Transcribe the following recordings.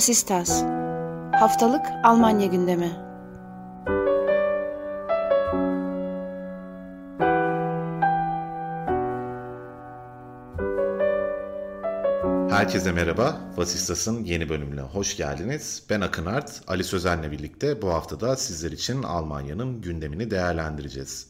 Vasistas Haftalık Almanya gündemi Herkese merhaba. Vasistas'ın yeni bölümüne hoş geldiniz. Ben Akın Art, Ali Sözen'le birlikte bu haftada sizler için Almanya'nın gündemini değerlendireceğiz.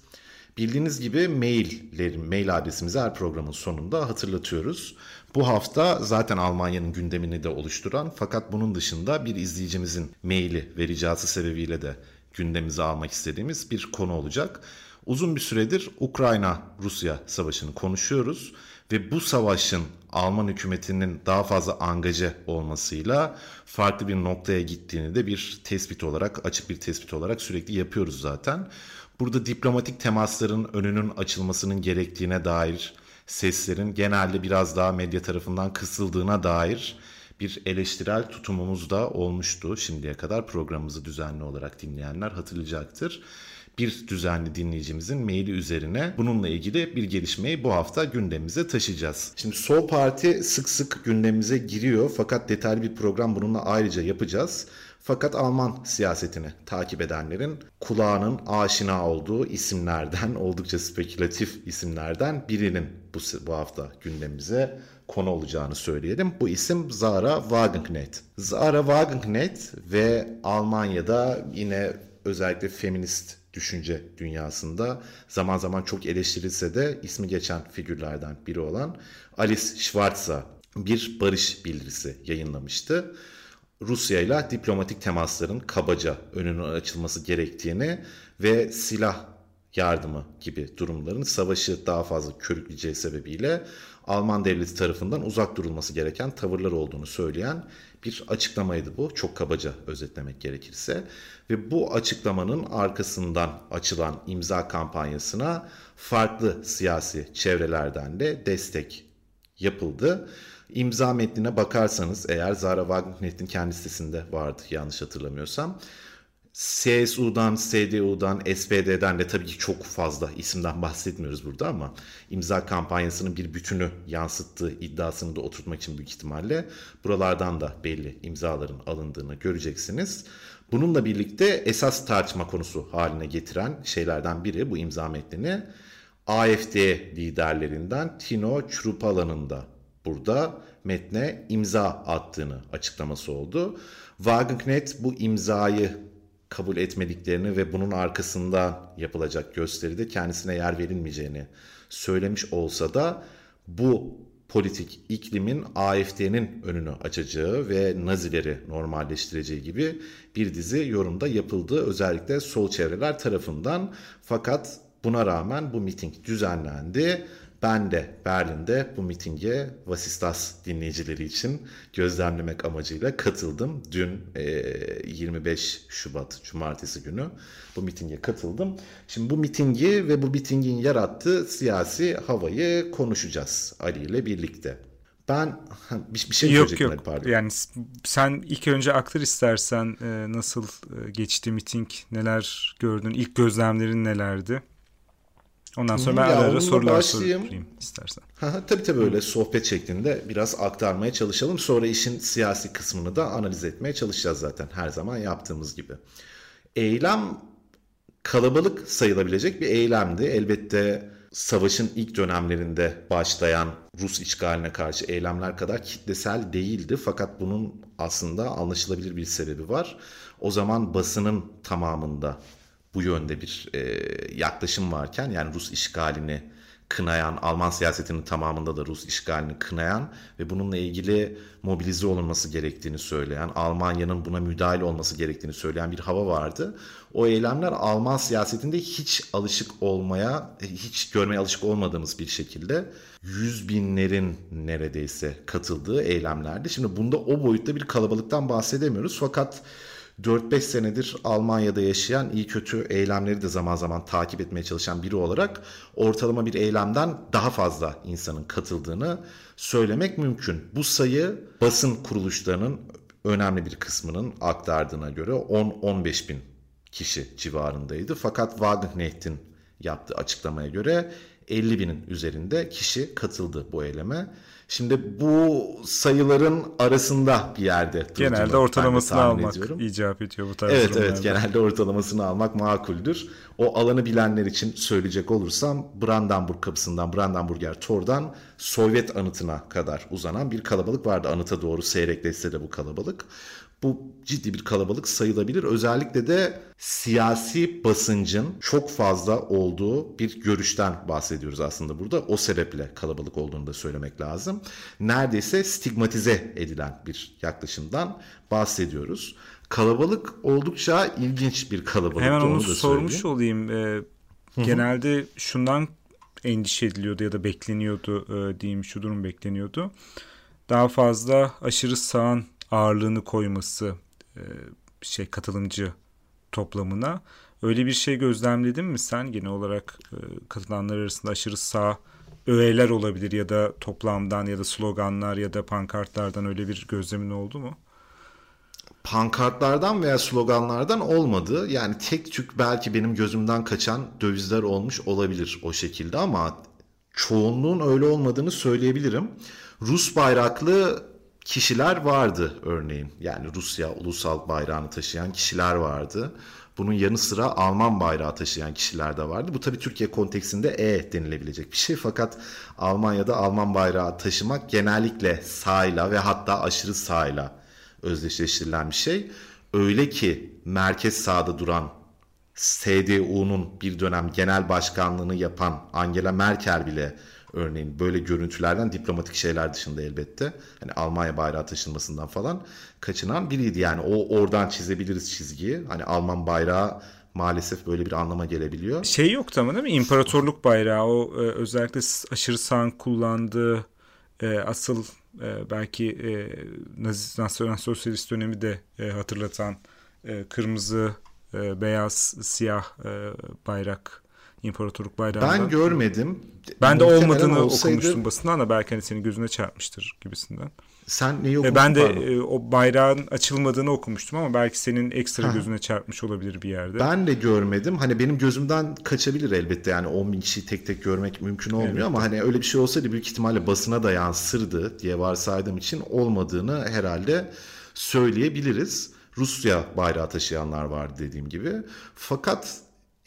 Bildiğiniz gibi maillerin, mail adresimizi her programın sonunda hatırlatıyoruz. Bu hafta zaten Almanya'nın gündemini de oluşturan fakat bunun dışında bir izleyicimizin maili ve sebebiyle de gündemimize almak istediğimiz bir konu olacak. Uzun bir süredir Ukrayna-Rusya savaşını konuşuyoruz ve bu savaşın Alman hükümetinin daha fazla angaje olmasıyla farklı bir noktaya gittiğini de bir tespit olarak, açık bir tespit olarak sürekli yapıyoruz zaten. Burada diplomatik temasların önünün açılmasının gerektiğine dair seslerin genelde biraz daha medya tarafından kısıldığına dair bir eleştirel tutumumuz da olmuştu şimdiye kadar programımızı düzenli olarak dinleyenler hatırlayacaktır. Bir düzenli dinleyicimizin maili üzerine bununla ilgili bir gelişmeyi bu hafta gündemimize taşıyacağız. Şimdi Sol Parti sık sık gündemimize giriyor fakat detaylı bir program bununla ayrıca yapacağız. Fakat Alman siyasetini takip edenlerin kulağının aşina olduğu isimlerden, oldukça spekülatif isimlerden birinin bu, bu hafta gündemimize konu olacağını söyleyelim. Bu isim Zara Wagenknecht. Zara Wagenknecht ve Almanya'da yine özellikle feminist düşünce dünyasında zaman zaman çok eleştirilse de ismi geçen figürlerden biri olan Alice Schwarzer bir barış bildirisi yayınlamıştı. Rusya ile diplomatik temasların kabaca önünün açılması gerektiğini ve silah yardımı gibi durumların savaşı daha fazla körükleyeceği sebebiyle Alman devleti tarafından uzak durulması gereken tavırlar olduğunu söyleyen bir açıklamaydı bu. Çok kabaca özetlemek gerekirse. Ve bu açıklamanın arkasından açılan imza kampanyasına farklı siyasi çevrelerden de destek yapıldı. İmza metnine bakarsanız eğer Zara Wagenknecht'in kendi sitesinde vardı yanlış hatırlamıyorsam. CSU'dan, CDU'dan, SPD'den de tabii ki çok fazla isimden bahsetmiyoruz burada ama imza kampanyasının bir bütünü yansıttığı iddiasını da oturtmak için büyük ihtimalle buralardan da belli imzaların alındığını göreceksiniz. Bununla birlikte esas tartışma konusu haline getiren şeylerden biri bu imza metnini AFD liderlerinden Tino Çrupala'nın da burada metne imza attığını açıklaması oldu. Wagenknecht bu imzayı kabul etmediklerini ve bunun arkasında yapılacak gösteride kendisine yer verilmeyeceğini söylemiş olsa da bu politik iklimin AFD'nin önünü açacağı ve Nazileri normalleştireceği gibi bir dizi yorumda yapıldı özellikle sol çevreler tarafından. Fakat buna rağmen bu miting düzenlendi ben de Berlin'de bu mitinge Vasistas dinleyicileri için gözlemlemek amacıyla katıldım. Dün e, 25 Şubat Cumartesi günü bu mitinge katıldım. Şimdi bu mitingi ve bu mitingin yarattığı siyasi havayı konuşacağız Ali ile birlikte. Ben bir, bir şey yok yok. Pardon. Yani sen ilk önce aktar istersen e, nasıl e, geçti miting, neler gördün, ilk gözlemlerin nelerdi? Ondan sonra ben ara ara sorular başlayayım. sorayım istersen. Tabii tabii öyle sohbet şeklinde biraz aktarmaya çalışalım. Sonra işin siyasi kısmını da analiz etmeye çalışacağız zaten her zaman yaptığımız gibi. Eylem kalabalık sayılabilecek bir eylemdi. Elbette savaşın ilk dönemlerinde başlayan Rus işgaline karşı eylemler kadar kitlesel değildi. Fakat bunun aslında anlaşılabilir bir sebebi var. O zaman basının tamamında bu yönde bir e, yaklaşım varken yani Rus işgalini kınayan, Alman siyasetinin tamamında da Rus işgalini kınayan ve bununla ilgili mobilize olunması gerektiğini söyleyen, Almanya'nın buna müdahil olması gerektiğini söyleyen bir hava vardı. O eylemler Alman siyasetinde hiç alışık olmaya, hiç görmeye alışık olmadığımız bir şekilde yüz binlerin neredeyse katıldığı eylemlerdi. Şimdi bunda o boyutta bir kalabalıktan bahsedemiyoruz fakat 4-5 senedir Almanya'da yaşayan iyi kötü eylemleri de zaman zaman takip etmeye çalışan biri olarak ortalama bir eylemden daha fazla insanın katıldığını söylemek mümkün. Bu sayı basın kuruluşlarının önemli bir kısmının aktardığına göre 10-15 bin kişi civarındaydı. Fakat Wagenknecht'in yaptığı açıklamaya göre 50 binin üzerinde kişi katıldı bu eyleme. Şimdi bu sayıların arasında bir yerde Genelde ortalamasını almak ediyorum. icap ediyor bu tarz Evet durumlarda. evet genelde ortalamasını almak makuldür. O alanı bilenler için söyleyecek olursam Brandenburg kapısından Brandenburger Tor'dan Sovyet anıtına kadar uzanan bir kalabalık vardı. Anıta doğru seyrekleşse de bu kalabalık. Bu ciddi bir kalabalık sayılabilir. Özellikle de siyasi basıncın çok fazla olduğu bir görüşten bahsediyoruz aslında burada. O sebeple kalabalık olduğunu da söylemek lazım. Neredeyse stigmatize edilen bir yaklaşımdan bahsediyoruz. Kalabalık oldukça ilginç bir kalabalık. Hemen onu, onu sormuş söyleyeyim. olayım. Ee, genelde şundan endişe ediliyordu ya da bekleniyordu e, diyeyim şu durum bekleniyordu. Daha fazla aşırı sağın ağırlığını koyması e, şey katılımcı toplamına. Öyle bir şey gözlemledin mi sen genel olarak e, katılanlar arasında aşırı sağ öğeler olabilir ya da toplamdan ya da sloganlar ya da pankartlardan öyle bir gözlemin oldu mu? Pankartlardan veya sloganlardan olmadı. Yani tek tük belki benim gözümden kaçan dövizler olmuş olabilir o şekilde ama çoğunluğun öyle olmadığını söyleyebilirim. Rus bayraklı kişiler vardı örneğin. Yani Rusya ulusal bayrağını taşıyan kişiler vardı. Bunun yanı sıra Alman bayrağı taşıyan kişiler de vardı. Bu tabii Türkiye konteksinde E denilebilecek bir şey. Fakat Almanya'da Alman bayrağı taşımak genellikle sağıyla ve hatta aşırı sağıyla özdeşleştirilen bir şey. Öyle ki merkez sağda duran CDU'nun bir dönem genel başkanlığını yapan Angela Merkel bile Örneğin böyle görüntülerden diplomatik şeyler dışında elbette. Hani Almanya bayrağı taşınmasından falan kaçınan biriydi. Yani o oradan çizebiliriz çizgiyi. Hani Alman bayrağı maalesef böyle bir anlama gelebiliyor. Şey yoktu ama değil mi? İmparatorluk bayrağı o e, özellikle aşırı sağın kullandığı e, asıl e, belki Nazi Nasyonal Sosyalist dönemi de hatırlatan kırmızı, beyaz, siyah bayrak İmparatorluk bayrağından. Ben görmedim. Ben de olmadığını olsaydı... okumuştum basından da belki hani senin gözüne çarpmıştır gibisinden. Sen neyi okumuştun? Ben de e, o bayrağın açılmadığını okumuştum ama belki senin ekstra ha. gözüne çarpmış olabilir bir yerde. Ben de görmedim. Hani benim gözümden kaçabilir elbette yani 10 bin kişiyi tek tek görmek mümkün olmuyor evet. ama hani öyle bir şey olsaydı büyük ihtimalle basına da yansırdı diye varsaydığım için olmadığını herhalde söyleyebiliriz. Rusya bayrağı taşıyanlar vardı dediğim gibi. Fakat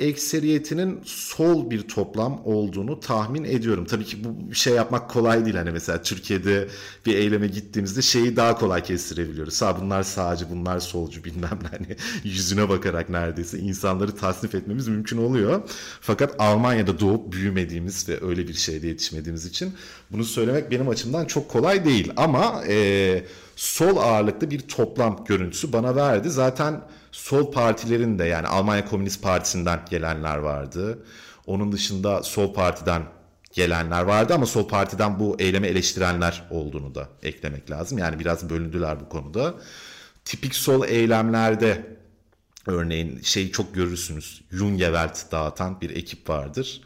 ekseriyetinin sol bir toplam olduğunu tahmin ediyorum. Tabii ki bu şey yapmak kolay değil. Hani mesela Türkiye'de bir eyleme gittiğimizde şeyi daha kolay kestirebiliyoruz. Sağ bunlar sağcı, bunlar solcu bilmem ne. Hani yüzüne bakarak neredeyse insanları tasnif etmemiz mümkün oluyor. Fakat Almanya'da doğup büyümediğimiz ve öyle bir şeyde yetişmediğimiz için bunu söylemek benim açımdan çok kolay değil. Ama e, sol ağırlıklı bir toplam görüntüsü bana verdi. Zaten sol partilerin de yani Almanya Komünist Partisi'nden gelenler vardı. Onun dışında sol partiden gelenler vardı ama sol partiden bu eylemi eleştirenler olduğunu da eklemek lazım. Yani biraz bölündüler bu konuda. Tipik sol eylemlerde örneğin şeyi çok görürsünüz. Jungewelt dağıtan bir ekip vardır.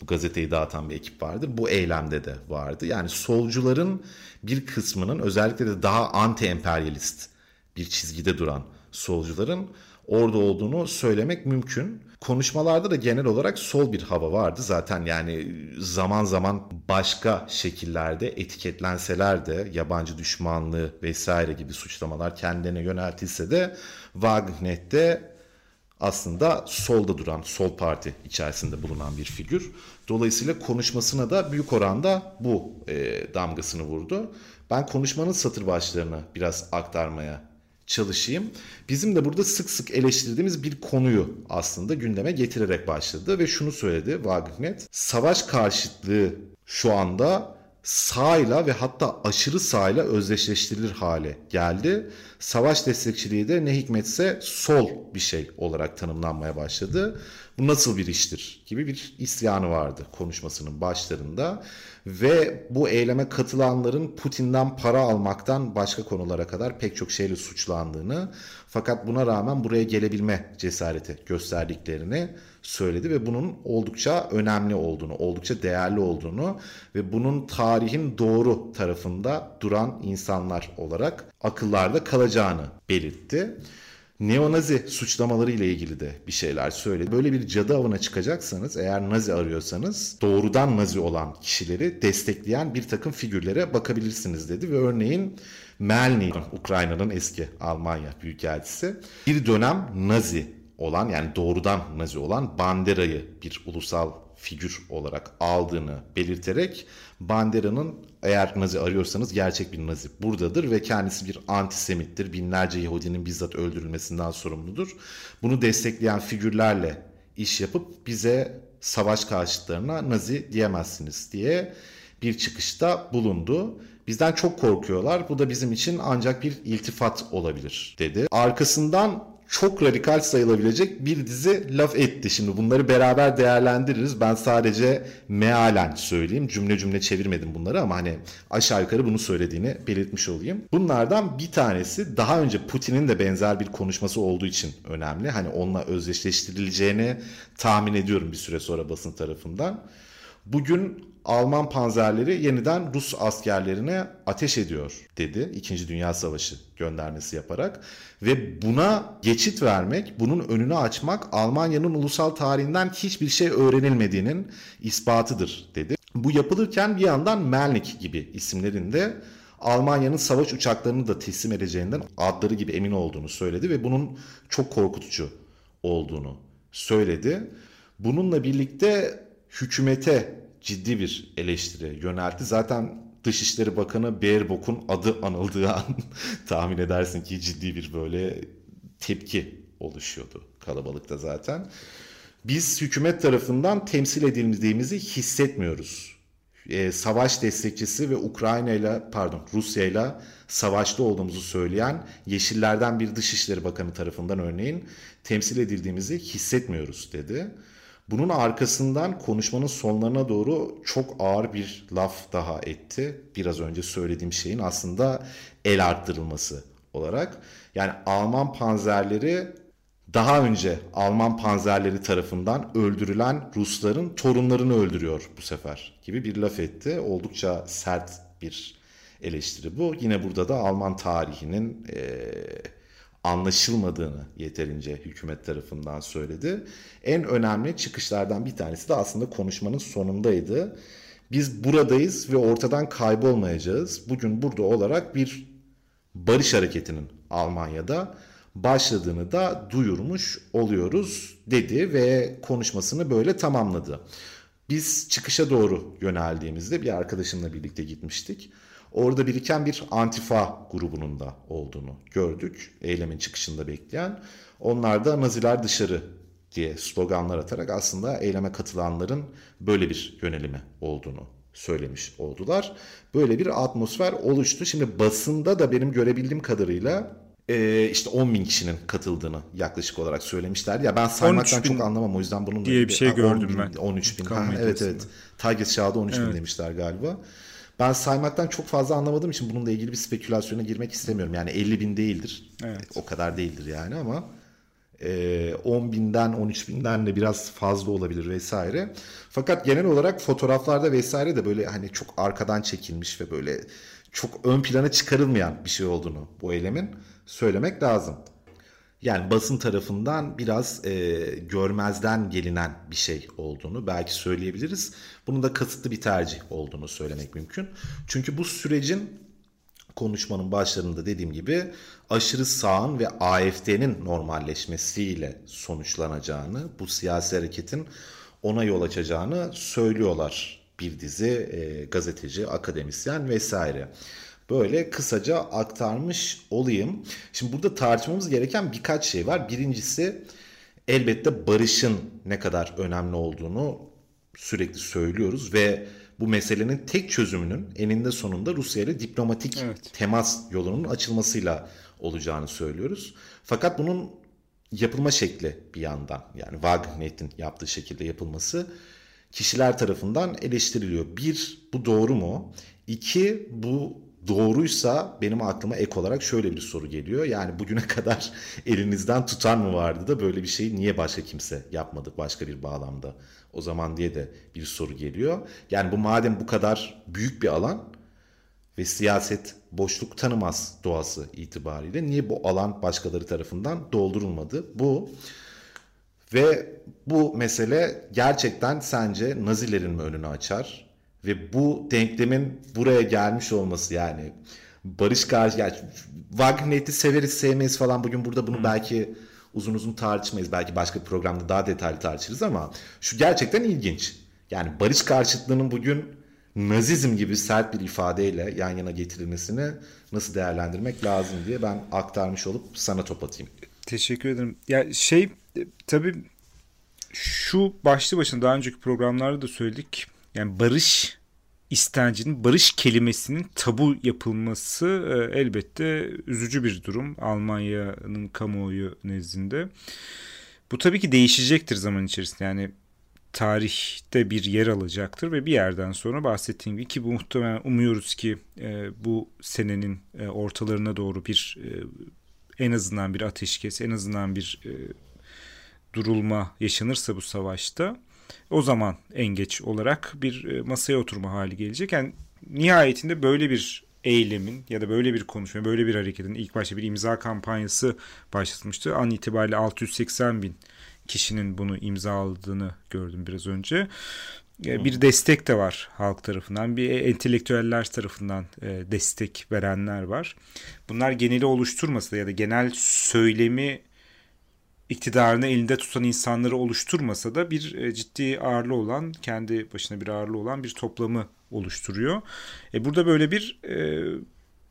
Bu gazeteyi dağıtan bir ekip vardır. Bu eylemde de vardı. Yani solcuların bir kısmının özellikle de daha anti-emperyalist bir çizgide duran solcuların orada olduğunu söylemek mümkün. Konuşmalarda da genel olarak sol bir hava vardı. Zaten yani zaman zaman başka şekillerde etiketlenseler de yabancı düşmanlığı vesaire gibi suçlamalar kendilerine yöneltilse de Wagnet'te aslında solda duran, sol parti içerisinde bulunan bir figür. Dolayısıyla konuşmasına da büyük oranda bu e, damgasını vurdu. Ben konuşmanın satır başlarını biraz aktarmaya çalışayım. Bizim de burada sık sık eleştirdiğimiz bir konuyu aslında gündeme getirerek başladı ve şunu söyledi Wagner. Savaş karşıtlığı şu anda sağıyla ve hatta aşırı sağıyla özdeşleştirilir hale geldi. Savaş destekçiliği de ne hikmetse sol bir şey olarak tanımlanmaya başladı. Bu nasıl bir iştir gibi bir isyanı vardı konuşmasının başlarında ve bu eyleme katılanların Putin'den para almaktan başka konulara kadar pek çok şeyle suçlandığını fakat buna rağmen buraya gelebilme cesareti gösterdiklerini söyledi ve bunun oldukça önemli olduğunu, oldukça değerli olduğunu ve bunun tarihin doğru tarafında duran insanlar olarak akıllarda kalacağını belirtti. Neonazi suçlamaları ile ilgili de bir şeyler söyledi. Böyle bir cadı avına çıkacaksanız eğer nazi arıyorsanız doğrudan nazi olan kişileri destekleyen bir takım figürlere bakabilirsiniz dedi ve örneğin Melny, Ukrayna'nın eski Almanya Büyükelçisi bir dönem nazi olan yani doğrudan nazi olan Bandera'yı bir ulusal figür olarak aldığını belirterek Bandera'nın eğer Nazi arıyorsanız gerçek bir Nazi buradadır ve kendisi bir antisemittir. Binlerce Yahudinin bizzat öldürülmesinden sorumludur. Bunu destekleyen figürlerle iş yapıp bize savaş karşıtlarına Nazi diyemezsiniz diye bir çıkışta bulundu. Bizden çok korkuyorlar. Bu da bizim için ancak bir iltifat olabilir dedi. Arkasından çok radikal sayılabilecek bir dizi laf etti. Şimdi bunları beraber değerlendiririz. Ben sadece mealen söyleyeyim. Cümle cümle çevirmedim bunları ama hani aşağı yukarı bunu söylediğini belirtmiş olayım. Bunlardan bir tanesi daha önce Putin'in de benzer bir konuşması olduğu için önemli. Hani onunla özdeşleştirileceğini tahmin ediyorum bir süre sonra basın tarafından. Bugün Alman panzerleri yeniden Rus askerlerine ateş ediyor dedi. İkinci Dünya Savaşı göndermesi yaparak. Ve buna geçit vermek, bunun önünü açmak Almanya'nın ulusal tarihinden hiçbir şey öğrenilmediğinin ispatıdır dedi. Bu yapılırken bir yandan Melnik gibi isimlerinde Almanya'nın savaş uçaklarını da teslim edeceğinden adları gibi emin olduğunu söyledi ve bunun çok korkutucu olduğunu söyledi. Bununla birlikte hükümete ciddi bir eleştiri yöneltti. Zaten Dışişleri Bakanı Baerbock'un adı anıldığı an tahmin edersin ki ciddi bir böyle tepki oluşuyordu kalabalıkta zaten. Biz hükümet tarafından temsil edildiğimizi hissetmiyoruz. Ee, savaş destekçisi ve Ukrayna ile pardon Rusya ile savaşta olduğumuzu söyleyen Yeşillerden bir Dışişleri Bakanı tarafından örneğin temsil edildiğimizi hissetmiyoruz dedi. Bunun arkasından konuşmanın sonlarına doğru çok ağır bir laf daha etti. Biraz önce söylediğim şeyin aslında el arttırılması olarak. Yani Alman panzerleri daha önce Alman panzerleri tarafından öldürülen Rusların torunlarını öldürüyor bu sefer gibi bir laf etti. Oldukça sert bir eleştiri bu. Yine burada da Alman tarihinin ee, anlaşılmadığını yeterince hükümet tarafından söyledi. En önemli çıkışlardan bir tanesi de aslında konuşmanın sonundaydı. Biz buradayız ve ortadan kaybolmayacağız. Bugün burada olarak bir barış hareketinin Almanya'da başladığını da duyurmuş oluyoruz dedi ve konuşmasını böyle tamamladı. Biz çıkışa doğru yöneldiğimizde bir arkadaşımla birlikte gitmiştik. Orada biriken bir antifa grubunun da olduğunu gördük. Eylemin çıkışında bekleyen. Onlar da Naziler dışarı diye sloganlar atarak aslında eyleme katılanların böyle bir yönelimi olduğunu söylemiş oldular. Böyle bir atmosfer oluştu. Şimdi basında da benim görebildiğim kadarıyla e, işte 10 bin kişinin katıldığını yaklaşık olarak söylemişler. Ya ben saymaktan çok anlamam o yüzden bunun diye bir şey gördüm bin, ben. 13 bin. Ha, evet evet. Target Shaw'da 13 evet. bin demişler galiba. Ben saymaktan çok fazla anlamadığım için bununla ilgili bir spekülasyona girmek istemiyorum. Yani 50 bin değildir. Evet. O kadar değildir yani ama e, 10 binden 13 binden de biraz fazla olabilir vesaire. Fakat genel olarak fotoğraflarda vesaire de böyle hani çok arkadan çekilmiş ve böyle çok ön plana çıkarılmayan bir şey olduğunu bu eylemin söylemek lazım. Yani basın tarafından biraz e, görmezden gelinen bir şey olduğunu belki söyleyebiliriz. Bunun da kasıtlı bir tercih olduğunu söylemek mümkün. Çünkü bu sürecin konuşmanın başlarında dediğim gibi aşırı sağın ve AFD'nin normalleşmesiyle sonuçlanacağını, bu siyasi hareketin ona yol açacağını söylüyorlar bir dizi e, gazeteci, akademisyen vesaire böyle kısaca aktarmış olayım. Şimdi burada tartışmamız gereken birkaç şey var. Birincisi elbette barışın ne kadar önemli olduğunu sürekli söylüyoruz ve bu meselenin tek çözümünün eninde sonunda Rusya ile diplomatik evet. temas yolunun açılmasıyla olacağını söylüyoruz. Fakat bunun yapılma şekli bir yandan yani Wagnet'in yaptığı şekilde yapılması kişiler tarafından eleştiriliyor. Bir, bu doğru mu? İki, bu doğruysa benim aklıma ek olarak şöyle bir soru geliyor. Yani bugüne kadar elinizden tutan mı vardı da böyle bir şeyi niye başka kimse yapmadı başka bir bağlamda o zaman diye de bir soru geliyor. Yani bu madem bu kadar büyük bir alan ve siyaset boşluk tanımaz doğası itibariyle. Niye bu alan başkaları tarafından doldurulmadı? Bu ve bu mesele gerçekten sence Nazilerin mi önünü açar? Ve bu denklemin buraya gelmiş olması yani barış karşı yani Wagner'i severiz sevmeyiz falan bugün burada bunu belki uzun uzun tartışmayız. Belki başka bir programda daha detaylı tartışırız ama şu gerçekten ilginç. Yani barış karşıtlığının bugün nazizm gibi sert bir ifadeyle yan yana getirilmesini nasıl değerlendirmek lazım diye ben aktarmış olup sana top atayım. Teşekkür ederim. Ya şey tabii şu başlı başına daha önceki programlarda da söyledik. Yani barış istencinin, barış kelimesinin tabu yapılması e, elbette üzücü bir durum Almanya'nın kamuoyu nezdinde. Bu tabii ki değişecektir zaman içerisinde. Yani tarihte bir yer alacaktır ve bir yerden sonra bahsettiğim gibi ki bu muhtemelen umuyoruz ki e, bu senenin e, ortalarına doğru bir e, en azından bir ateşkes, en azından bir e, durulma yaşanırsa bu savaşta o zaman en geç olarak bir e, masaya oturma hali gelecek. Yani nihayetinde böyle bir eylemin ya da böyle bir konuşma, böyle bir hareketin ilk başta bir imza kampanyası başlatmıştı. An itibariyle 680 bin kişinin bunu imzaladığını gördüm biraz önce. E, bir destek de var halk tarafından, bir entelektüeller tarafından e, destek verenler var. Bunlar geneli oluşturmasa ya da genel söylemi iktidarını elinde tutan insanları oluşturmasa da bir e, ciddi ağırlığı olan, kendi başına bir ağırlığı olan bir toplamı oluşturuyor. E burada böyle bir e,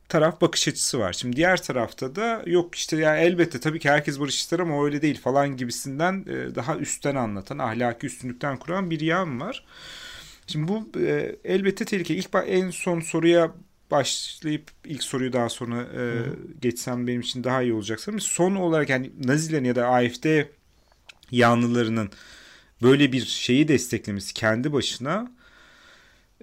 taraf bakış açısı var. Şimdi diğer tarafta da yok işte ya elbette tabii ki herkes barış ister ama öyle değil falan gibisinden e, daha üstten anlatan, ahlaki üstünlükten kuran bir yan var. Şimdi bu e, elbette tehlikeli. İlk en son soruya başlayıp ilk soruyu daha sonra e, geçsem benim için daha iyi olacak sanırım. Son olarak yani Nazilerin ya da AFD yanlılarının böyle bir şeyi desteklemesi kendi başına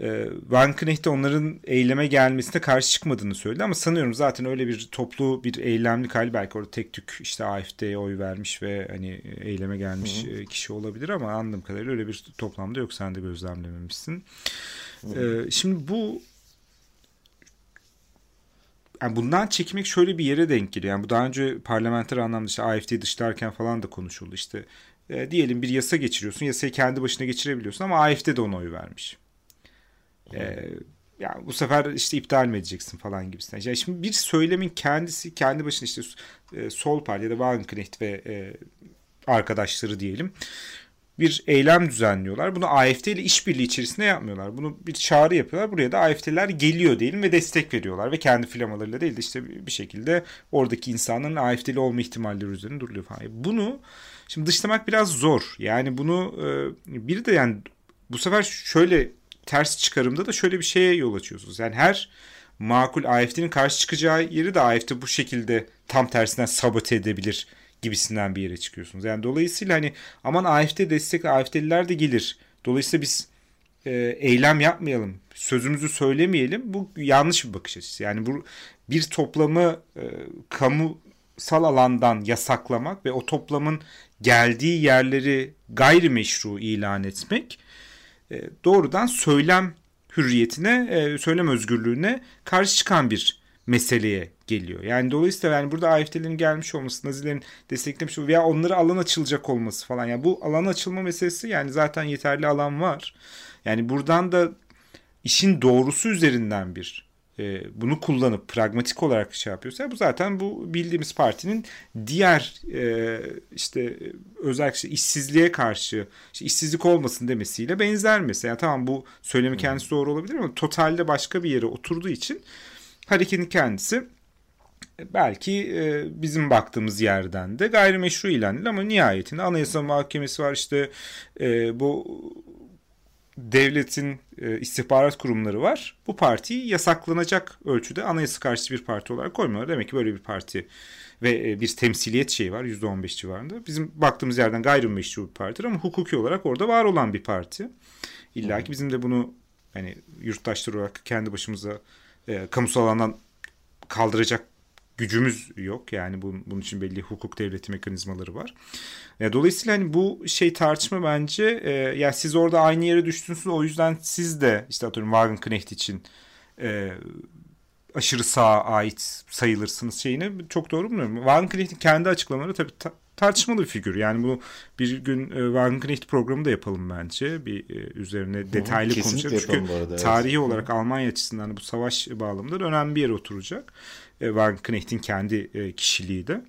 e, Van Knecht de onların eyleme gelmesine karşı çıkmadığını söyledi ama sanıyorum zaten öyle bir toplu bir eylemlik hali belki orada tek tük işte AFD'ye oy vermiş ve hani eyleme gelmiş hı hı. kişi olabilir ama anladığım kadarıyla öyle bir toplamda yok sen de gözlemlememişsin. Hı. E, şimdi bu yani bundan çekmek şöyle bir yere denk geliyor. Yani bu daha önce parlamenter anlamda işte AFD dışlarken falan da konuşuldu. İşte e, diyelim bir yasa geçiriyorsun. Yasayı kendi başına geçirebiliyorsun ama AFD de ona oy vermiş. E, yani bu sefer işte iptal mi edeceksin falan gibisinden. Yani şimdi bir söylemin kendisi kendi başına işte e, Sol Parti ya da Wagenknecht ve e, arkadaşları diyelim bir eylem düzenliyorlar. Bunu AFD ile işbirliği içerisinde yapmıyorlar. Bunu bir çağrı yapıyorlar. Buraya da AFD'ler geliyor diyelim ve destek veriyorlar. Ve kendi flamalarıyla değil de işte bir şekilde oradaki insanların AFD'li olma ihtimalleri üzerine duruluyor falan. Bunu şimdi dışlamak biraz zor. Yani bunu e, bir de yani bu sefer şöyle ters çıkarımda da şöyle bir şeye yol açıyorsunuz. Yani her makul AFD'nin karşı çıkacağı yeri de AFD bu şekilde tam tersinden sabote edebilir gibisinden bir yere çıkıyorsunuz. Yani dolayısıyla hani aman AFD destek AFD'liler de gelir. Dolayısıyla biz e, eylem yapmayalım, sözümüzü söylemeyelim. Bu yanlış bir bakış açısı. Yani bu bir toplamı e, kamusal alandan yasaklamak ve o toplamın geldiği yerleri gayrimeşru ilan etmek e, doğrudan söylem hürriyetine, e, söylem özgürlüğüne karşı çıkan bir meseleye geliyor. Yani dolayısıyla yani burada AFD'lerin gelmiş olması, Nazilerin desteklemiş veya onları alan açılacak olması falan. Yani bu alan açılma meselesi yani zaten yeterli alan var. Yani buradan da işin doğrusu üzerinden bir e, bunu kullanıp pragmatik olarak şey yapıyorsa bu zaten bu bildiğimiz partinin diğer e, işte özellikle işsizliğe karşı işte işsizlik olmasın demesiyle benzer mesela. Yani tamam bu söylemi kendisi doğru olabilir ama totalde başka bir yere oturduğu için hareketin kendisi belki e, bizim baktığımız yerden de gayrimeşru ilan edildi ama nihayetinde Anayasa Mahkemesi var işte e, bu devletin e, istihbarat kurumları var. Bu partiyi yasaklanacak ölçüde anayasa karşıtı bir parti olarak koymuyorlar. Demek ki böyle bir parti ve e, bir temsiliyet şeyi var %15 civarında. Bizim baktığımız yerden gayrimeşru bir partidir ama hukuki olarak orada var olan bir parti. İlla ki bizim de bunu hani yurttaşlar olarak kendi başımıza e, kamusal alandan kaldıracak gücümüz yok. Yani bunun, bunun için belli hukuk devleti mekanizmaları var. E, dolayısıyla hani bu şey tartışma bence e, yani siz orada aynı yere düştünüz o yüzden siz de işte atıyorum Wagenknecht için e, aşırı sağa ait sayılırsınız şeyini çok doğru bulmuyorum. Wagenknecht'in kendi açıklamaları tabii ta- tartışmalı bir figür. Yani bu bir gün e, Wagenknecht programı da yapalım bence. Bir e, üzerine detaylı Hı, konuşacak. Çünkü arada, tarihi evet. olarak Almanya açısından bu savaş bağlamında önemli bir yere oturacak. E, Wagenknecht'in kendi e, kişiliği de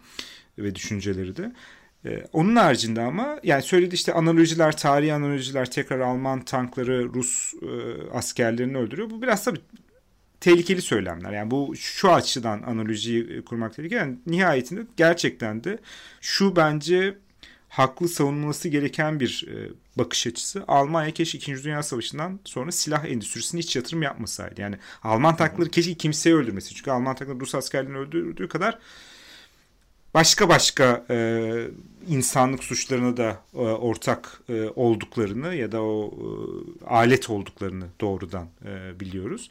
ve düşünceleri de. Ee, onun haricinde ama yani söyledi işte analojiler, tarihi analojiler tekrar Alman tankları Rus e, askerlerini öldürüyor. Bu biraz tabii tehlikeli söylemler. Yani bu şu açıdan analojiyi kurmak tehlikeli. Yani nihayetinde gerçekten de şu bence haklı savunulması gereken bir e, bakış açısı. Almanya keşke 2. Dünya Savaşı'ndan sonra silah endüstrisine hiç yatırım yapmasaydı. Yani Alman tankları keşke kimseyi öldürmesi. Çünkü Alman tankları Rus askerlerini öldürdüğü kadar başka başka e, insanlık suçlarına da e, ortak e, olduklarını ya da o e, alet olduklarını doğrudan e, biliyoruz.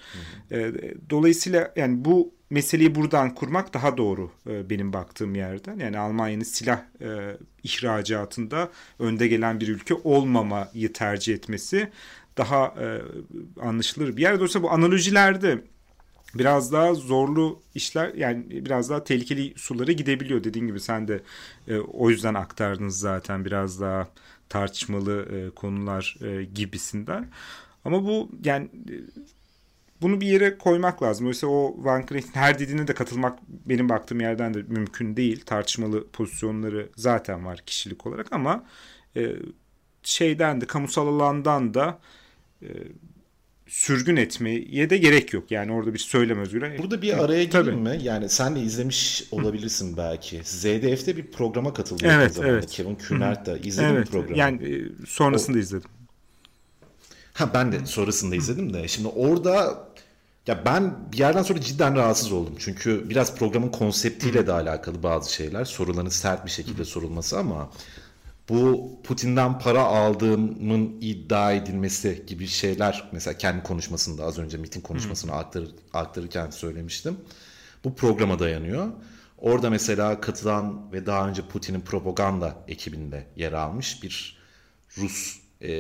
Hı hı. E, dolayısıyla yani bu meseleyi buradan kurmak daha doğru e, benim baktığım yerden. Yani Almanya'nın silah e, ihracatında önde gelen bir ülke olmamayı tercih etmesi daha e, anlaşılır bir yer. Dolayısıyla bu analojilerde biraz daha zorlu işler yani biraz daha tehlikeli sulara gidebiliyor dediğin gibi sen de e, o yüzden aktardınız zaten biraz daha tartışmalı e, konular e, gibisinden. Ama bu yani e, bunu bir yere koymak lazım. Oysa o Van Knecht'in her dediğine de katılmak benim baktığım yerden de mümkün değil. Tartışmalı pozisyonları zaten var kişilik olarak ama e, şeyden de kamusal alandan da e, sürgün etmeye de gerek yok. Yani orada bir söylem özgürlüğü. Burada bir araya gireyim mi? Yani sen de izlemiş olabilirsin belki. ZDF'de bir programa katıldı. Evet, evet. Kevin Kühnert da izledin evet, programı? Yani e, sonrasında o... izledim. Ha ben de sonrasında izledim de. Şimdi orada ya ben bir yerden sonra cidden rahatsız oldum. Çünkü biraz programın konseptiyle de alakalı bazı şeyler. Soruların sert bir şekilde sorulması ama bu Putin'den para aldığımın iddia edilmesi gibi şeyler mesela kendi konuşmasında az önce miting konuşmasını aktar, aktarırken söylemiştim. Bu programa dayanıyor. Orada mesela katılan ve daha önce Putin'in propaganda ekibinde yer almış bir Rus e,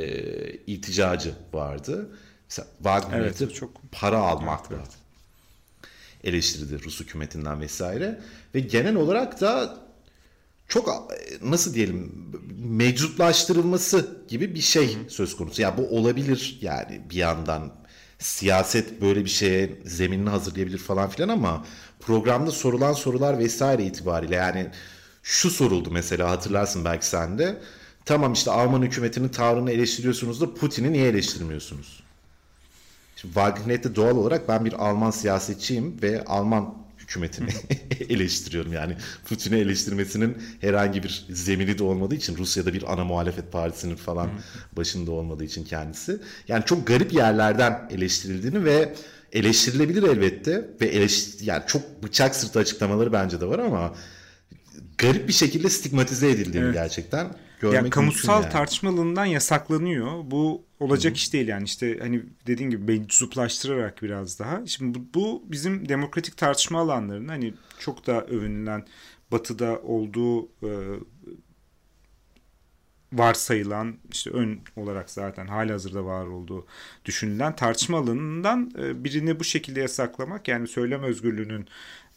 ilticacı vardı. Mesela Wagner'de evet, çok para almakla evet, eleştirdi Rus hükümetinden vesaire. Ve genel olarak da çok nasıl diyelim meczuplaştırılması gibi bir şey söz konusu. Ya yani bu olabilir yani bir yandan siyaset böyle bir şeye zeminini hazırlayabilir falan filan ama programda sorulan sorular vesaire itibariyle yani şu soruldu mesela hatırlarsın belki sen de. Tamam işte Alman hükümetinin tavrını eleştiriyorsunuz da Putin'i niye eleştirmiyorsunuz? Şimdi Wagnet'te doğal olarak ben bir Alman siyasetçiyim ve Alman hükümetini eleştiriyorum. Yani Putin'i eleştirmesinin herhangi bir zemini de olmadığı için Rusya'da bir ana muhalefet partisinin falan başında olmadığı için kendisi. Yani çok garip yerlerden eleştirildiğini ve eleştirilebilir elbette ve eleştir yani çok bıçak sırtı açıklamaları bence de var ama garip bir şekilde stigmatize edildiğini evet. gerçekten görmek ya, kamusal yani. tartışmalığından yasaklanıyor. Bu olacak Hı-hı. iş değil yani işte hani dediğin gibi meczuplaştırarak biraz daha. Şimdi bu, bu bizim demokratik tartışma alanlarının hani çok da övünülen batıda olduğu e, varsayılan işte ön olarak zaten hali hazırda var olduğu düşünülen tartışma alanından e, birini bu şekilde yasaklamak yani söylem özgürlüğünün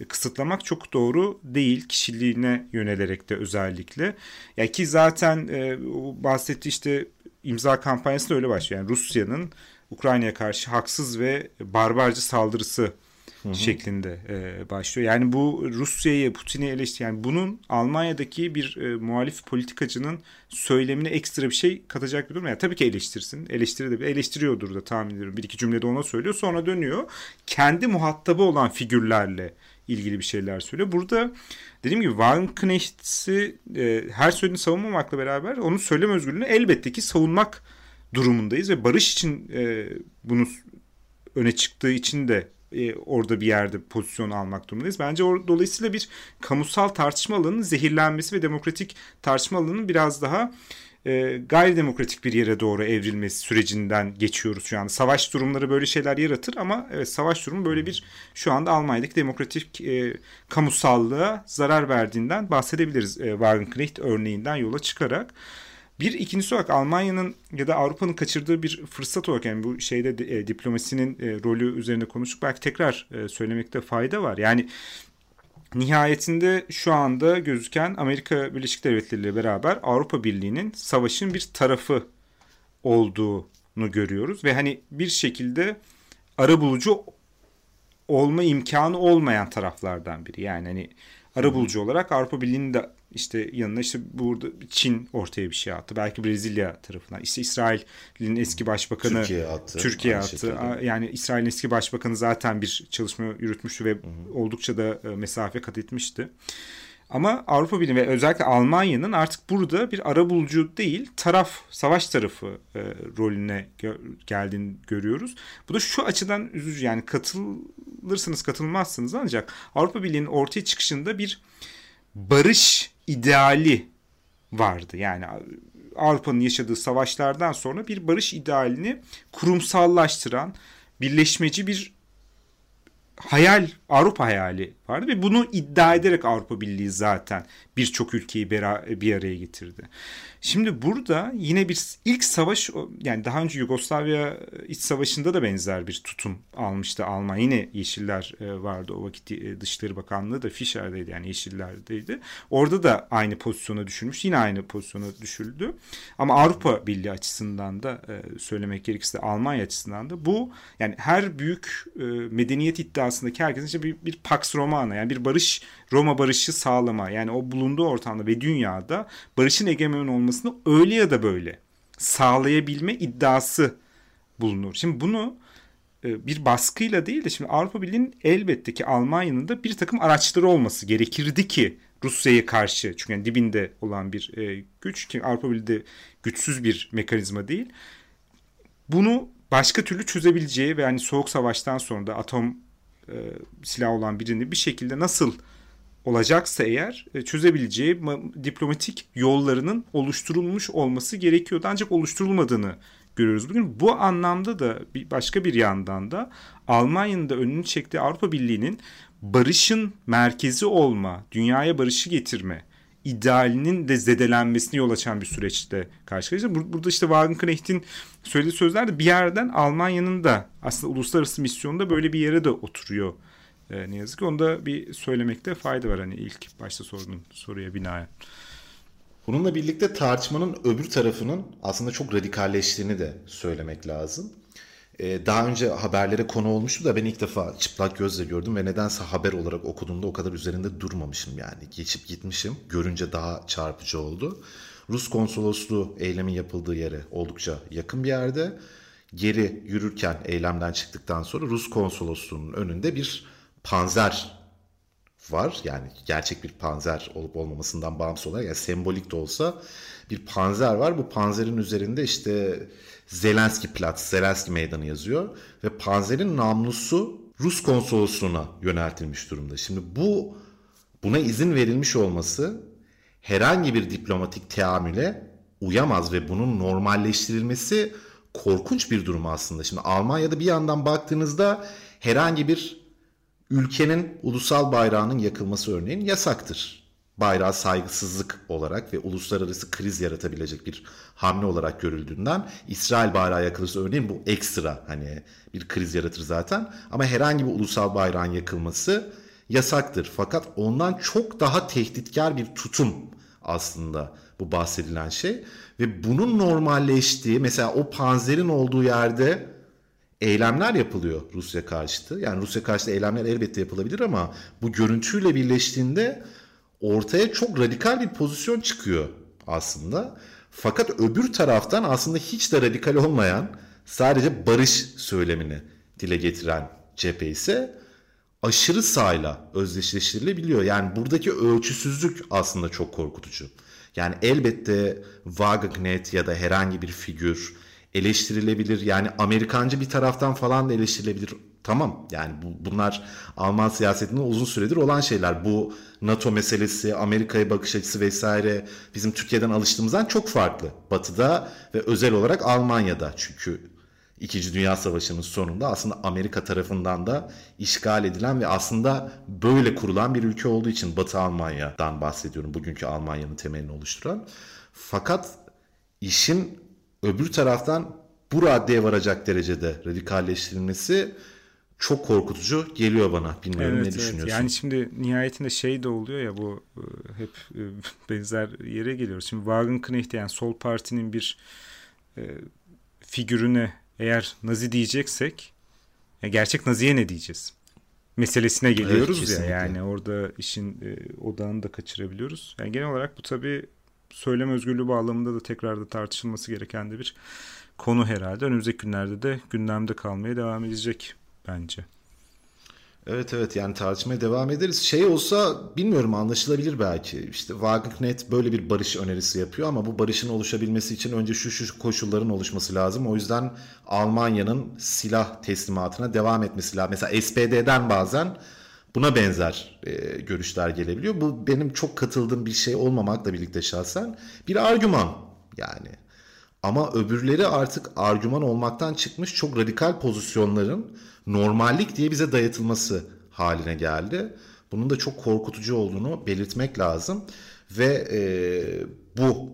kısıtlamak çok doğru değil kişiliğine yönelerek de özellikle. Ya ki zaten e, bahsetti işte imza kampanyası da öyle başlıyor. Yani Rusya'nın Ukrayna'ya karşı haksız ve barbarca saldırısı Hı-hı. şeklinde e, başlıyor. Yani bu Rusya'yı, Putin'i eleştir yani bunun Almanya'daki bir e, muhalif politikacının söylemine ekstra bir şey katacak bir durum. Yani tabii ki eleştirsin. Eleştiri eleştiriyordur da tahmin ediyorum. Bir iki cümlede ona söylüyor. Sonra dönüyor. Kendi muhatabı olan figürlerle ilgili bir şeyler söylüyor. Burada dediğim gibi Wagenknecht'i e, her söylediğini savunmamakla beraber onun söylem özgürlüğünü elbette ki savunmak durumundayız ve barış için e, bunu öne çıktığı için de e, orada bir yerde pozisyon almak durumundayız. Bence or, dolayısıyla bir kamusal tartışma alanının zehirlenmesi ve demokratik tartışma alanının biraz daha e, gayri demokratik bir yere doğru evrilmesi sürecinden geçiyoruz şu anda. Savaş durumları böyle şeyler yaratır ama evet savaş durumu böyle bir şu anda Almanya'daki demokratik e, kamusallığa zarar verdiğinden bahsedebiliriz e, Wagenknecht örneğinden yola çıkarak. Bir ikincisi olarak Almanya'nın ya da Avrupa'nın kaçırdığı bir fırsat olarak yani bu şeyde e, diplomasinin e, rolü üzerine konuştuk. Belki tekrar e, söylemekte fayda var. Yani nihayetinde şu anda gözüken Amerika Birleşik Devletleri ile beraber Avrupa Birliği'nin savaşın bir tarafı olduğunu görüyoruz ve hani bir şekilde ara bulucu olma imkanı olmayan taraflardan biri. Yani hani ara bulucu olarak Avrupa Birliği'nin de işte yanına işte burada Çin ortaya bir şey attı. Belki Brezilya tarafından. İşte İsrail'in eski başbakanı Türkiye attı. Türkiye attı. Şekilde. Yani İsrail'in eski başbakanı zaten bir çalışma yürütmüştü ve hı hı. oldukça da e, mesafe kat etmişti. Ama Avrupa Birliği ve özellikle Almanya'nın artık burada bir ara bulucu değil taraf, savaş tarafı e, rolüne gö- geldiğini görüyoruz. Bu da şu açıdan üzücü yani katılırsınız katılmazsınız ancak Avrupa Birliği'nin ortaya çıkışında bir barış ideali vardı. Yani Avrupa'nın yaşadığı savaşlardan sonra bir barış idealini kurumsallaştıran, birleşmeci bir hayal, Avrupa hayali vardı ve bunu iddia ederek Avrupa Birliği zaten birçok ülkeyi bir araya getirdi. Şimdi burada yine bir ilk savaş yani daha önce Yugoslavya iç savaşında da benzer bir tutum almıştı Almanya. Yine Yeşiller e, vardı o vakit e, Dışişleri Bakanlığı da Fischer'deydi yani Yeşiller'deydi. Orada da aynı pozisyona düşülmüş. Yine aynı pozisyona düşüldü. Ama Avrupa Birliği açısından da e, söylemek gerekirse Almanya açısından da bu yani her büyük medeniyet iddiasındaki herkesin işte bir, bir Pax Romana yani bir barış Roma barışı sağlama yani o bulunduğu ortamda ve dünyada barışın egemen olmasını öyle ya da böyle sağlayabilme iddiası bulunur. Şimdi bunu e, bir baskıyla değil de şimdi Avrupa Birliği'nin elbette ki Almanya'nın da bir takım araçları olması gerekirdi ki Rusya'ya karşı çünkü yani dibinde olan bir e, güç ki Avrupa Birliği de güçsüz bir mekanizma değil. Bunu başka türlü çözebileceği ve yani soğuk savaştan sonra da atom e, silah olan birini bir şekilde nasıl olacaksa eğer e, çözebileceği diplomatik yollarının oluşturulmuş olması gerekiyordu. Ancak oluşturulmadığını görüyoruz bugün. Bu anlamda da bir başka bir yandan da Almanya'nın da önünü çektiği Avrupa Birliği'nin barışın merkezi olma, dünyaya barışı getirme idealinin de zedelenmesini yol açan bir süreçte karşılaşacağız. Burada işte Wagenknecht'in söylediği sözler de bir yerden Almanya'nın da aslında uluslararası misyonda böyle bir yere de oturuyor e, ne yazık ki. Onu da bir söylemekte fayda var hani ilk başta sorduğun soruya binaen. Bununla birlikte tartışmanın öbür tarafının aslında çok radikalleştiğini de söylemek lazım. Ee, daha önce haberlere konu olmuştu da ben ilk defa çıplak gözle gördüm ve nedense haber olarak okuduğumda o kadar üzerinde durmamışım yani. Geçip gitmişim. Görünce daha çarpıcı oldu. Rus konsolosluğu eylemin yapıldığı yere oldukça yakın bir yerde. Geri yürürken eylemden çıktıktan sonra Rus konsolosluğunun önünde bir panzer var. Yani gerçek bir panzer olup olmamasından bağımsız olarak yani sembolik de olsa bir panzer var. Bu panzerin üzerinde işte Zelenski Platz, Zelenski Meydanı yazıyor ve panzerin namlusu Rus konsolosluğuna yöneltilmiş durumda. Şimdi bu buna izin verilmiş olması herhangi bir diplomatik teamüle uyamaz ve bunun normalleştirilmesi korkunç bir durum aslında. Şimdi Almanya'da bir yandan baktığınızda herhangi bir ülkenin ulusal bayrağının yakılması örneğin yasaktır. Bayrağı saygısızlık olarak ve uluslararası kriz yaratabilecek bir hamle olarak görüldüğünden İsrail bayrağı yakılırsa örneğin bu ekstra hani bir kriz yaratır zaten. Ama herhangi bir ulusal bayrağın yakılması yasaktır. Fakat ondan çok daha tehditkar bir tutum aslında bu bahsedilen şey. Ve bunun normalleştiği mesela o panzerin olduğu yerde eylemler yapılıyor Rusya karşıtı. Yani Rusya karşıtı eylemler elbette yapılabilir ama bu görüntüyle birleştiğinde ortaya çok radikal bir pozisyon çıkıyor aslında. Fakat öbür taraftan aslında hiç de radikal olmayan sadece barış söylemini dile getiren cephe ise aşırı sağla özdeşleştirilebiliyor. Yani buradaki ölçüsüzlük aslında çok korkutucu. Yani elbette Wagenknecht ya da herhangi bir figür eleştirilebilir. Yani Amerikancı bir taraftan falan da eleştirilebilir. Tamam yani bu, bunlar Alman siyasetinde uzun süredir olan şeyler. Bu NATO meselesi, Amerika'ya bakış açısı vesaire bizim Türkiye'den alıştığımızdan çok farklı. Batı'da ve özel olarak Almanya'da. Çünkü İkinci Dünya Savaşı'nın sonunda aslında Amerika tarafından da işgal edilen ve aslında böyle kurulan bir ülke olduğu için Batı Almanya'dan bahsediyorum. Bugünkü Almanya'nın temelini oluşturan. Fakat işin öbür taraftan bu raddeye varacak derecede radikalleştirilmesi çok korkutucu geliyor bana. Bilmiyorum evet, ne düşünüyorsun? Evet. Yani şimdi nihayetinde şey de oluyor ya bu e, hep e, benzer yere geliyoruz. Şimdi Wagenknecht yani Sol Parti'nin bir e, figürüne eğer Nazi diyeceksek ya gerçek Nazi'ye ne diyeceğiz? Meselesine geliyoruz evet, ya yani orada işin e, odağını da kaçırabiliyoruz. Yani genel olarak bu tabii söylem özgürlüğü bağlamında da tekrar da tartışılması gereken de bir konu herhalde. Önümüzdeki günlerde de gündemde kalmaya devam edecek bence. Evet evet yani tartışmaya devam ederiz. Şey olsa bilmiyorum anlaşılabilir belki. İşte Wagenknecht böyle bir barış önerisi yapıyor ama bu barışın oluşabilmesi için önce şu şu koşulların oluşması lazım. O yüzden Almanya'nın silah teslimatına devam etmesi lazım. Mesela SPD'den bazen buna benzer e, görüşler gelebiliyor. Bu benim çok katıldığım bir şey olmamakla birlikte şahsen bir argüman yani. Ama öbürleri artık argüman olmaktan çıkmış çok radikal pozisyonların normallik diye bize dayatılması haline geldi. Bunun da çok korkutucu olduğunu belirtmek lazım. Ve e, bu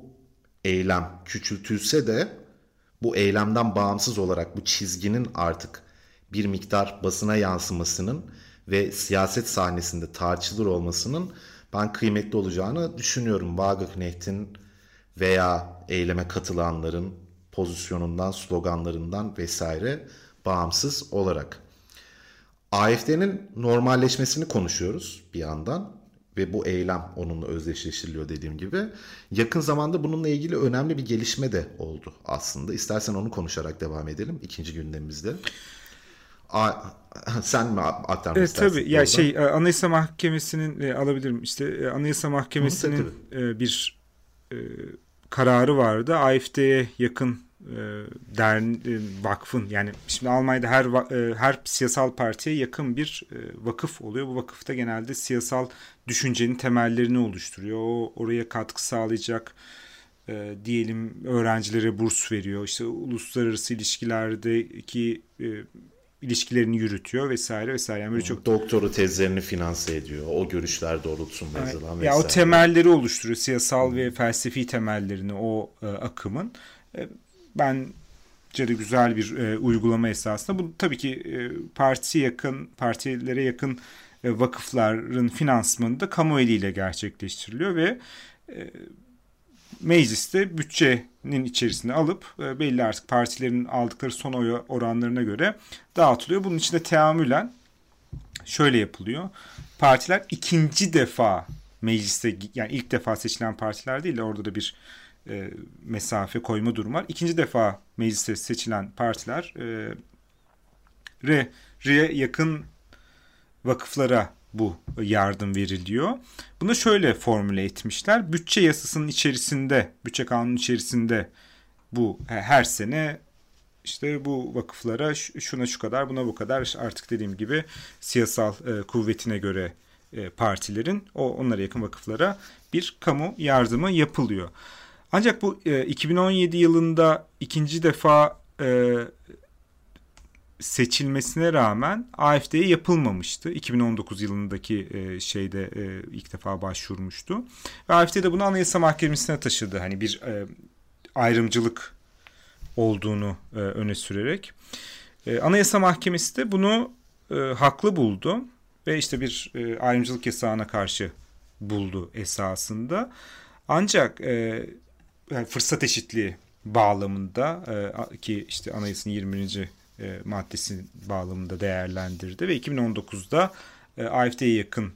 eylem küçültülse de bu eylemden bağımsız olarak bu çizginin artık bir miktar basına yansımasının ve siyaset sahnesinde tartışılır olmasının ben kıymetli olacağını düşünüyorum. Wagenknecht'in veya eyleme katılanların pozisyonundan, sloganlarından vesaire bağımsız olarak. AFD'nin normalleşmesini konuşuyoruz bir yandan ve bu eylem onunla özdeşleştiriliyor dediğim gibi. Yakın zamanda bununla ilgili önemli bir gelişme de oldu aslında. İstersen onu konuşarak devam edelim ikinci gündemimizde. A, sen mi aktarmak evet, istersin? Tabii ya şey e, Anayasa Mahkemesi'nin e, alabilirim işte e, Anayasa Mahkemesi'nin e, bir e, kararı vardı. AFD'ye yakın e, dern e, vakfın yani şimdi Almanya'da her e, her siyasal partiye yakın bir e, vakıf oluyor. Bu vakıfta genelde siyasal düşüncenin temellerini oluşturuyor. O oraya katkı sağlayacak e, diyelim öğrencilere burs veriyor. İşte uluslararası ilişkilerdeki e, ilişkilerini yürütüyor vesaire vesaire. Yani böyle çok doktoru tezlerini finanse ediyor. O görüşler doğrultusunda yazılan yani, vesaire. Ya o temelleri oluşturuyor. Siyasal ve felsefi temellerini o e, akımın. E, bence de güzel bir e, uygulama esasında. Bu tabii ki e, parti yakın, partilere yakın e, vakıfların finansmanı da kamu eliyle gerçekleştiriliyor ve e, mecliste bütçenin içerisine alıp e, belli artık partilerin aldıkları son oy oranlarına göre dağıtılıyor. Bunun içinde teamülen şöyle yapılıyor. Partiler ikinci defa mecliste yani ilk defa seçilen partiler değil de orada da bir e, mesafe koyma durumu var. İkinci defa mecliste seçilen partiler e, re, re yakın vakıflara bu yardım veriliyor. Bunu şöyle formüle etmişler. Bütçe yasasının içerisinde, bütçe kanunun içerisinde bu her sene işte bu vakıflara şuna şu kadar buna bu kadar artık dediğim gibi siyasal e, kuvvetine göre e, partilerin o onlara yakın vakıflara bir kamu yardımı yapılıyor. Ancak bu e, 2017 yılında ikinci defa e, seçilmesine rağmen AFD'ye yapılmamıştı. 2019 yılındaki e, şeyde e, ilk defa başvurmuştu. Ve AFD de bunu Anayasa Mahkemesi'ne taşıdı. Hani bir e, ayrımcılık olduğunu öne sürerek. Anayasa Mahkemesi de bunu haklı buldu ve işte bir ayrımcılık yasağına karşı buldu esasında. Ancak fırsat eşitliği bağlamında ki işte anayasanın 20. E, maddesi bağlamında değerlendirdi ve 2019'da e, AFD'ye yakın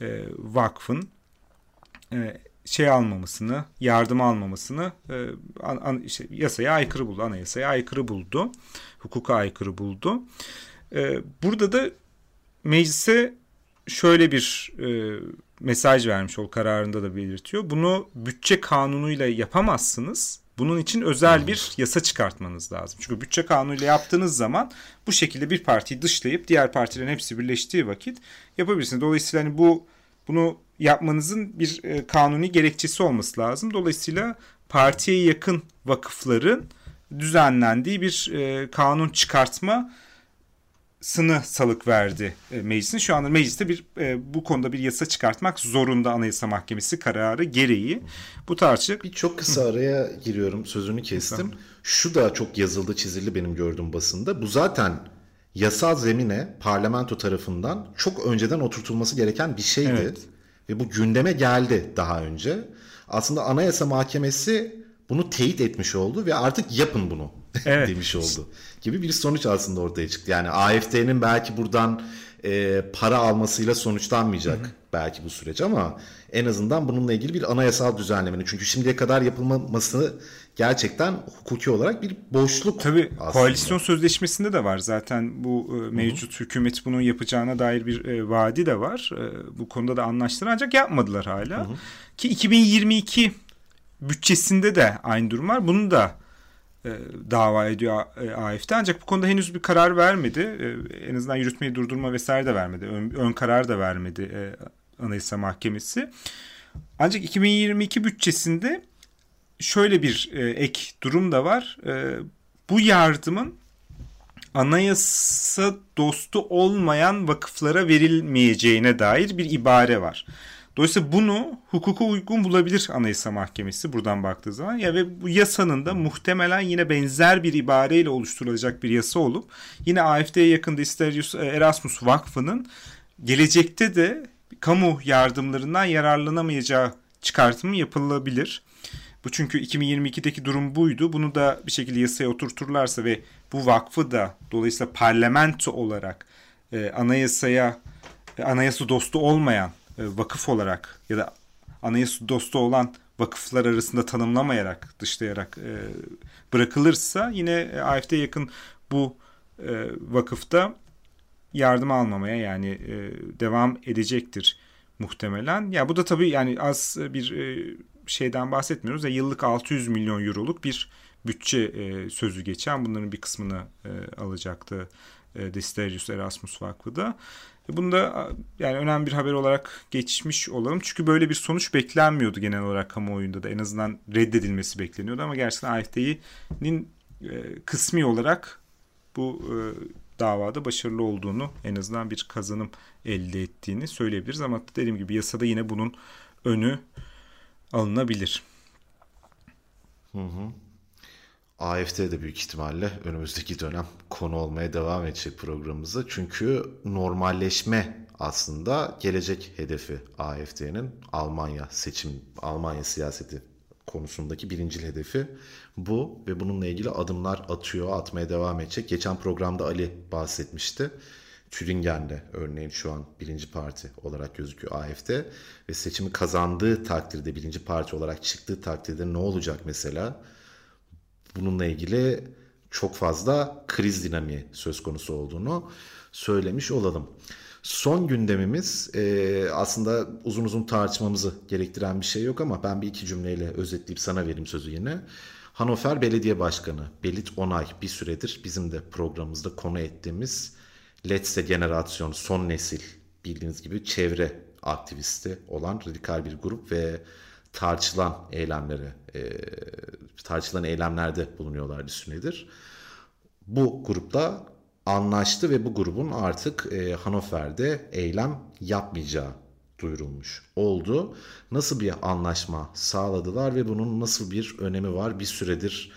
e, vakfın e, şey almamasını, yardım almamasını e, an, an, işte yasaya aykırı buldu, anayasaya aykırı buldu, hukuka aykırı buldu. E, burada da meclise şöyle bir e, mesaj vermiş ol kararında da belirtiyor. Bunu bütçe kanunuyla yapamazsınız. Bunun için özel bir yasa çıkartmanız lazım. Çünkü bütçe kanunuyla yaptığınız zaman bu şekilde bir partiyi dışlayıp diğer partilerin hepsi birleştiği vakit yapabilirsiniz. Dolayısıyla hani bu bunu yapmanızın bir e, kanuni gerekçesi olması lazım. Dolayısıyla partiye yakın vakıfların düzenlendiği bir e, kanun çıkartma sını salık verdi e, meclisin. Şu anda mecliste bir e, bu konuda bir yasa çıkartmak zorunda Anayasa Mahkemesi kararı gereği. Bu tartışacak. Bir çok kısa araya giriyorum sözünü kestim. Şu da çok yazıldı çizildi benim gördüğüm basında. Bu zaten yasal zemine parlamento tarafından çok önceden oturtulması gereken bir şeydi. Evet. Ve bu gündeme geldi daha önce. Aslında Anayasa Mahkemesi bunu teyit etmiş oldu ve artık yapın bunu evet. demiş oldu. Gibi bir sonuç aslında ortaya çıktı. Yani AFD'nin belki buradan e, para almasıyla sonuçlanmayacak hı hı. belki bu süreç ama en azından bununla ilgili bir anayasal düzenlemenin. Çünkü şimdiye kadar yapılmaması gerçekten hukuki olarak bir boşluk Tabii aslında. koalisyon sözleşmesinde de var zaten bu e, mevcut Hı-hı. hükümet bunu yapacağına dair bir e, vaadi de var. E, bu konuda da anlaştılar ancak yapmadılar hala. Hı-hı. Ki 2022 bütçesinde de aynı durum var. Bunu da e, dava ediyor e, AFD ancak bu konuda henüz bir karar vermedi. E, en azından yürütmeyi durdurma vesaire de vermedi. Ön, ön karar da vermedi e, Anayasa Mahkemesi. Ancak 2022 bütçesinde şöyle bir e, ek durum da var. E, bu yardımın anayasa dostu olmayan vakıflara verilmeyeceğine dair bir ibare var. Dolayısıyla bunu hukuka uygun bulabilir Anayasa Mahkemesi buradan baktığı zaman. Ya ve bu yasanın da muhtemelen yine benzer bir ibareyle oluşturulacak bir yasa olup yine AFD'ye yakın Disterius Erasmus Vakfı'nın gelecekte de kamu yardımlarından yararlanamayacağı çıkartımı yapılabilir. Bu çünkü 2022'deki durum buydu. Bunu da bir şekilde yasaya oturturlarsa ve bu vakfı da dolayısıyla parlamento olarak e, anayasaya e, anayasa dostu olmayan e, vakıf olarak ya da anayasa dostu olan vakıflar arasında tanımlamayarak, dışlayarak e, bırakılırsa yine e, AFD yakın bu e, vakıfta yardım almamaya yani e, devam edecektir muhtemelen. Ya bu da tabii yani az bir e, şeyden bahsetmiyoruz. Ya yıllık 600 milyon euroluk bir bütçe e, sözü geçen bunların bir kısmını e, alacaktı e, Desterius Erasmus Vakfı da. Bunu da yani önemli bir haber olarak geçmiş olalım. Çünkü böyle bir sonuç beklenmiyordu genel olarak kamuoyunda da. En azından reddedilmesi bekleniyordu ama gerçekten AFD'nin e, kısmi olarak bu e, davada başarılı olduğunu en azından bir kazanım elde ettiğini söyleyebiliriz. Ama dediğim gibi yasada yine bunun önü alınabilir. Hı hı. AFD de büyük ihtimalle önümüzdeki dönem konu olmaya devam edecek programımızda. Çünkü normalleşme aslında gelecek hedefi AFD'nin Almanya seçim, Almanya siyaseti konusundaki birincil hedefi bu ve bununla ilgili adımlar atıyor, atmaya devam edecek. Geçen programda Ali bahsetmişti. Türingen'de örneğin şu an birinci parti olarak gözüküyor AFD ve seçimi kazandığı takdirde birinci parti olarak çıktığı takdirde ne olacak mesela? Bununla ilgili çok fazla kriz dinamiği söz konusu olduğunu söylemiş olalım. Son gündemimiz e, aslında uzun uzun tartışmamızı gerektiren bir şey yok ama ben bir iki cümleyle özetleyip sana vereyim sözü yine. Hannover Belediye Başkanı Belit Onay bir süredir bizim de programımızda konu ettiğimiz Letzte Generasyon son nesil bildiğiniz gibi çevre aktivisti olan radikal bir grup ve tartışılan eylemlere, e, tartışılan eylemlerde bulunuyorlar bir süredir. Bu grupta anlaştı ve bu grubun artık e, Hannover'de eylem yapmayacağı duyurulmuş oldu. Nasıl bir anlaşma sağladılar ve bunun nasıl bir önemi var bir süredir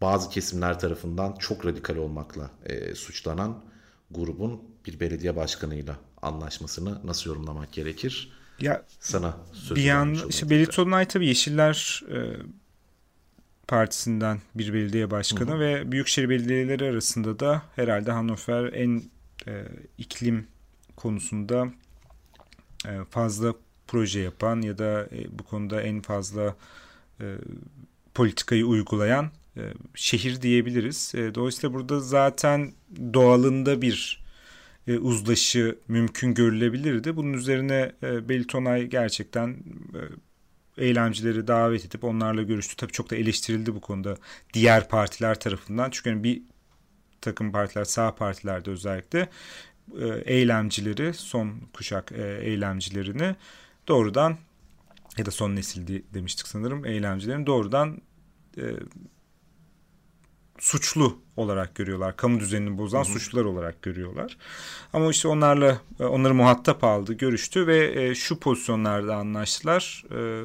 bazı kesimler tarafından çok radikal olmakla e, suçlanan grubun bir belediye başkanıyla anlaşmasını nasıl yorumlamak gerekir? Ya sana bir yan işte Belit Solunay tabii Yeşiller e, Partisi'nden bir belediye başkanı Hı-hı. ve büyükşehir belediyeleri arasında da herhalde Hannover en e, iklim konusunda e, fazla proje yapan ya da e, bu konuda en fazla e, politikayı uygulayan e, şehir diyebiliriz. E, dolayısıyla burada zaten doğalında bir e, uzlaşı mümkün görülebilirdi. Bunun üzerine e, Belitonay gerçekten e, eylemcileri davet edip onlarla görüştü. Tabii çok da eleştirildi bu konuda diğer partiler tarafından. Çünkü hani bir takım partiler sağ partilerde özellikle eylemcileri son kuşak eylemcilerini doğrudan ya da son nesil demiştik sanırım eylemcilerin doğrudan e, suçlu olarak görüyorlar. Kamu düzenini bozan Hı-hı. suçlular olarak görüyorlar. Ama işte onlarla e, onları muhatap aldı, görüştü ve e, şu pozisyonlarda anlaştılar. E,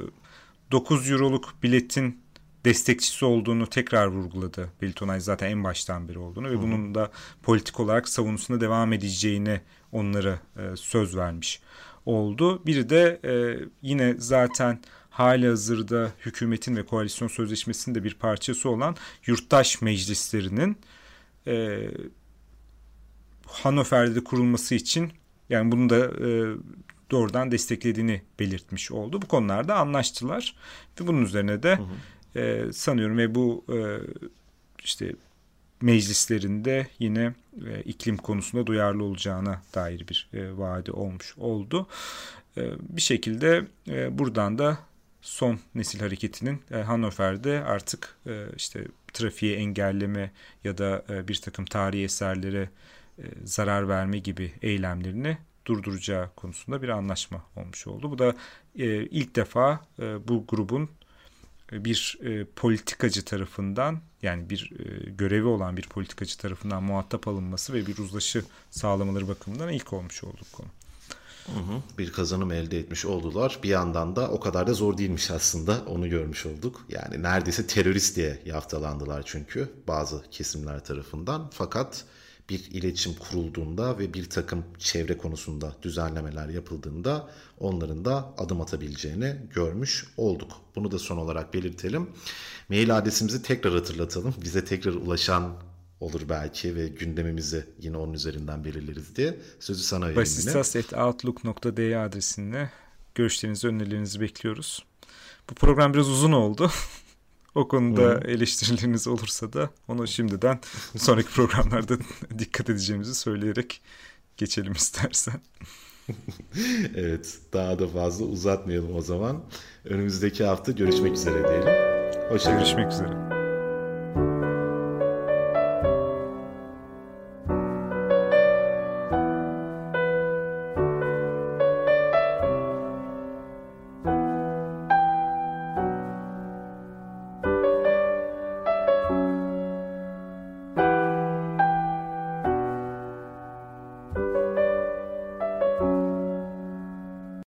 9 euroluk biletin destekçisi olduğunu tekrar vurguladı Belitonay zaten en baştan beri olduğunu ve bunun da politik olarak savunusuna devam edeceğini onlara e, söz vermiş oldu. Biri de e, yine zaten hali hazırda hükümetin ve koalisyon sözleşmesinin de bir parçası olan yurttaş meclislerinin e, Hannover'de kurulması için yani bunu da e, doğrudan desteklediğini belirtmiş oldu. Bu konularda anlaştılar ve bunun üzerine de hı hı. E, sanıyorum ve bu e, işte meclislerinde yine e, iklim konusunda duyarlı olacağına dair bir e, vaadi olmuş oldu. E, bir şekilde e, buradan da son nesil hareketinin e, Hannover'de artık e, işte trafiği engelleme ya da e, bir takım tarihi eserlere e, zarar verme gibi eylemlerini durduracağı konusunda bir anlaşma olmuş oldu. Bu da e, ilk defa e, bu grubun e, bir e, politikacı tarafından yani bir e, görevi olan bir politikacı tarafından muhatap alınması ve bir uzlaşı sağlamaları bakımından ilk olmuş olduk konu. Hı hı, bir kazanım elde etmiş oldular. Bir yandan da o kadar da zor değilmiş aslında onu görmüş olduk. Yani neredeyse terörist diye yaftalandılar çünkü bazı kesimler tarafından. Fakat bir iletişim kurulduğunda ve bir takım çevre konusunda düzenlemeler yapıldığında onların da adım atabileceğini görmüş olduk. Bunu da son olarak belirtelim. Mail adresimizi tekrar hatırlatalım. Bize tekrar ulaşan olur belki ve gündemimizi yine onun üzerinden belirleriz diye sözü sana vereyim Basistas.outlook.de adresinde görüşlerinizi, önerilerinizi bekliyoruz. Bu program biraz uzun oldu. o konuda Hı. eleştirileriniz olursa da onu şimdiden sonraki programlarda dikkat edeceğimizi söyleyerek geçelim istersen. evet, daha da fazla uzatmayalım o zaman. Önümüzdeki hafta görüşmek üzere diyelim. Hoşçakalın. Görüşmek üzere.